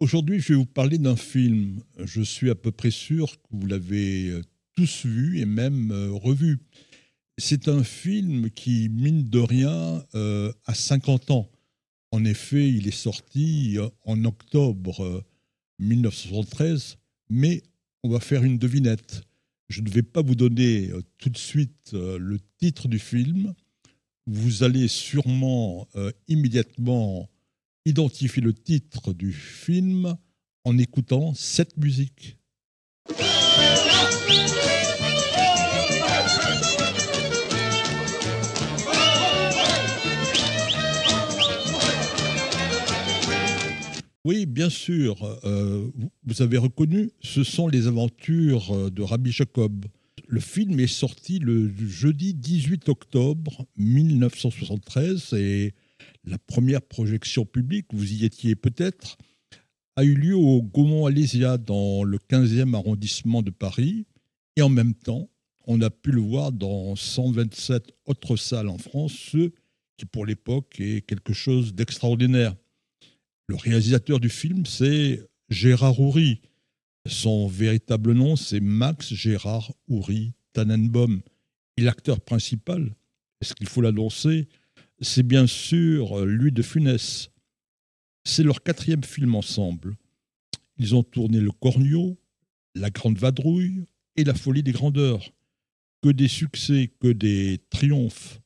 Aujourd'hui, je vais vous parler d'un film. Je suis à peu près sûr que vous l'avez euh, tous vu et même euh, revu. C'est un film qui, mine de rien, euh, a 50 ans. En effet, il est sorti en octobre 1973, mais on va faire une devinette. Je ne vais pas vous donner tout de suite le titre du film. Vous allez sûrement immédiatement identifier le titre du film en écoutant cette musique. Oui, bien sûr, euh, vous avez reconnu, ce sont les aventures de Rabbi Jacob. Le film est sorti le jeudi 18 octobre 1973 et la première projection publique, vous y étiez peut-être, a eu lieu au Gaumont-Alésia dans le 15e arrondissement de Paris. Et en même temps, on a pu le voir dans 127 autres salles en France, ce qui pour l'époque est quelque chose d'extraordinaire. Le réalisateur du film, c'est Gérard Houry. Son véritable nom, c'est Max Gérard Houry Tannenbaum. Et l'acteur principal, est-ce qu'il faut l'annoncer c'est bien sûr lui de Funès. C'est leur quatrième film ensemble. Ils ont tourné Le Cornio, La Grande Vadrouille et La Folie des Grandeurs. Que des succès, que des triomphes.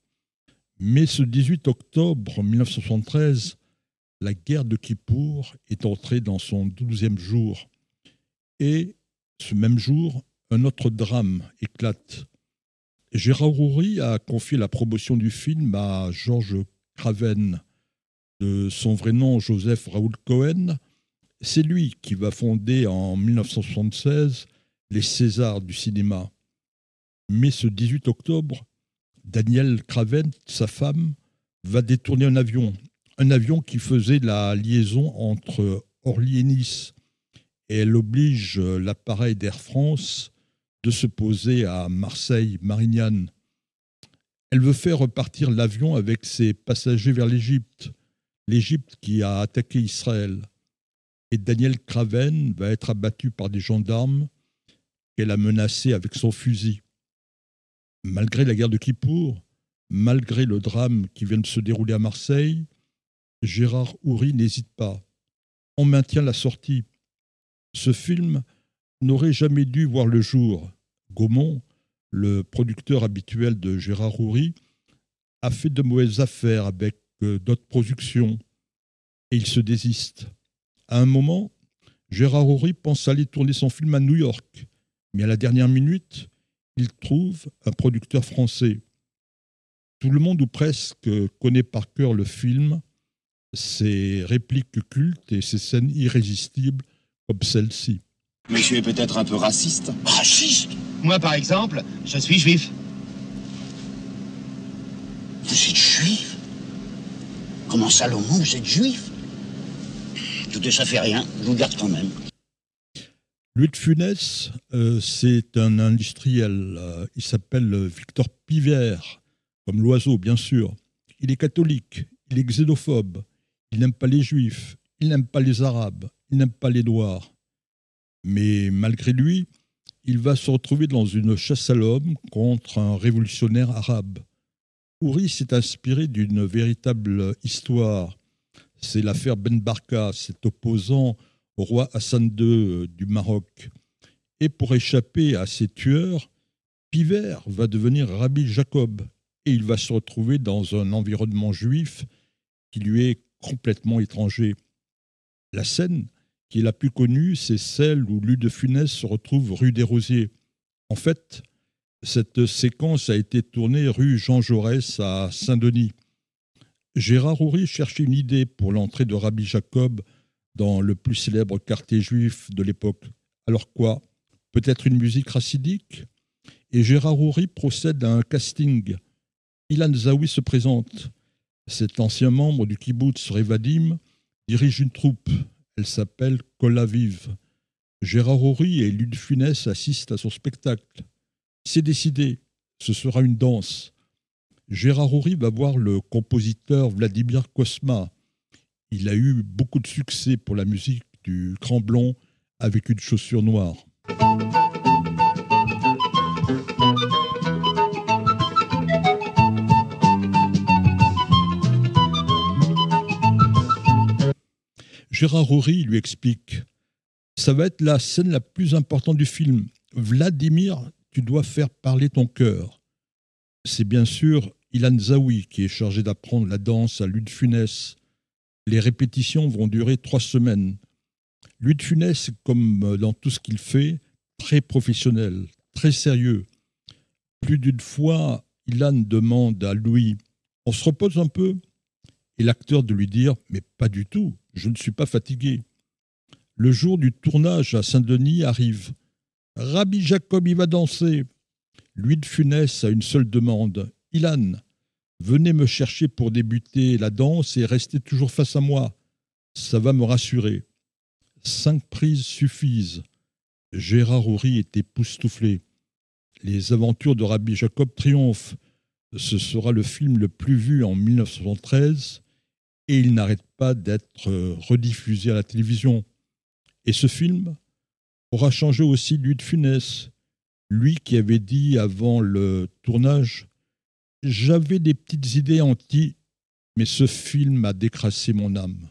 Mais ce 18 octobre 1973, la guerre de Kippour est entrée dans son douzième jour. Et ce même jour, un autre drame éclate. Gérard Houry a confié la promotion du film à Georges Craven, de son vrai nom Joseph Raoul Cohen. C'est lui qui va fonder en 1976 les Césars du cinéma. Mais ce 18 octobre, Daniel Craven, sa femme, va détourner un avion. Un avion qui faisait la liaison entre Orly et Nice. Et elle oblige l'appareil d'Air France de se poser à Marseille-Marignane. Elle veut faire repartir l'avion avec ses passagers vers l'Égypte, l'Égypte qui a attaqué Israël. Et Daniel Craven va être abattu par des gendarmes qu'elle a menacés avec son fusil. Malgré la guerre de Kippour, malgré le drame qui vient de se dérouler à Marseille, Gérard Houry n'hésite pas. On maintient la sortie. Ce film n'aurait jamais dû voir le jour. Gaumont, le producteur habituel de Gérard Houry, a fait de mauvaises affaires avec euh, d'autres productions et il se désiste. À un moment, Gérard Houry pense aller tourner son film à New York, mais à la dernière minute, il trouve un producteur français. Tout le monde ou presque connaît par cœur le film, ses répliques cultes et ses scènes irrésistibles comme celle-ci. Mais je suis peut-être un peu raciste. Raciste Moi, par exemple, je suis juif. Vous êtes juif? Comment Salomon, vous êtes juif? Tout ça fait rien, je vous garde quand même. Louis de Funès, euh, c'est un industriel. Euh, il s'appelle Victor Pivert, comme l'oiseau, bien sûr. Il est catholique, il est xénophobe, il n'aime pas les juifs, il n'aime pas les arabes, il n'aime pas les noirs. Mais malgré lui, il va se retrouver dans une chasse à l'homme contre un révolutionnaire arabe. Ouri s'est inspiré d'une véritable histoire. C'est l'affaire Ben Barka, cet opposant au roi Hassan II du Maroc. Et pour échapper à ces tueurs, Piver va devenir Rabbi Jacob et il va se retrouver dans un environnement juif qui lui est complètement étranger. La scène qui la plus connue, c'est celle où Louis de Funès se retrouve rue des Rosiers. En fait, cette séquence a été tournée rue Jean Jaurès à Saint-Denis. Gérard Houry cherchait une idée pour l'entrée de Rabbi Jacob dans le plus célèbre quartier juif de l'époque. Alors quoi? Peut-être une musique racidique? Et Gérard Houry procède à un casting. Ilan Zawi se présente. Cet ancien membre du kibbutz Revadim dirige une troupe. Elle s'appelle Vive. Gérard Horry et Lude Funès assistent à son spectacle. C'est décidé, ce sera une danse. Gérard Horry va voir le compositeur Vladimir Kosma. Il a eu beaucoup de succès pour la musique du grand blond avec une chaussure noire. Gérard Rory lui explique Ça va être la scène la plus importante du film. Vladimir, tu dois faire parler ton cœur. C'est bien sûr Ilan Zawi qui est chargé d'apprendre la danse à Lude Funès. Les répétitions vont durer trois semaines. Lude Funès, comme dans tout ce qu'il fait, très professionnel, très sérieux. Plus d'une fois, Ilan demande à Louis On se repose un peu? Et l'acteur de lui dire Mais pas du tout, je ne suis pas fatigué. Le jour du tournage à Saint-Denis arrive. Rabbi Jacob y va danser. Louis de Funès a une seule demande Ilan, venez me chercher pour débuter la danse et restez toujours face à moi. Ça va me rassurer. Cinq prises suffisent. Gérard Houry est époustouflé. Les aventures de Rabbi Jacob triomphent. Ce sera le film le plus vu en 1973 et il n'arrête pas d'être rediffusé à la télévision. Et ce film aura changé aussi lui de Funès, lui qui avait dit avant le tournage j'avais des petites idées anti, mais ce film a décrassé mon âme.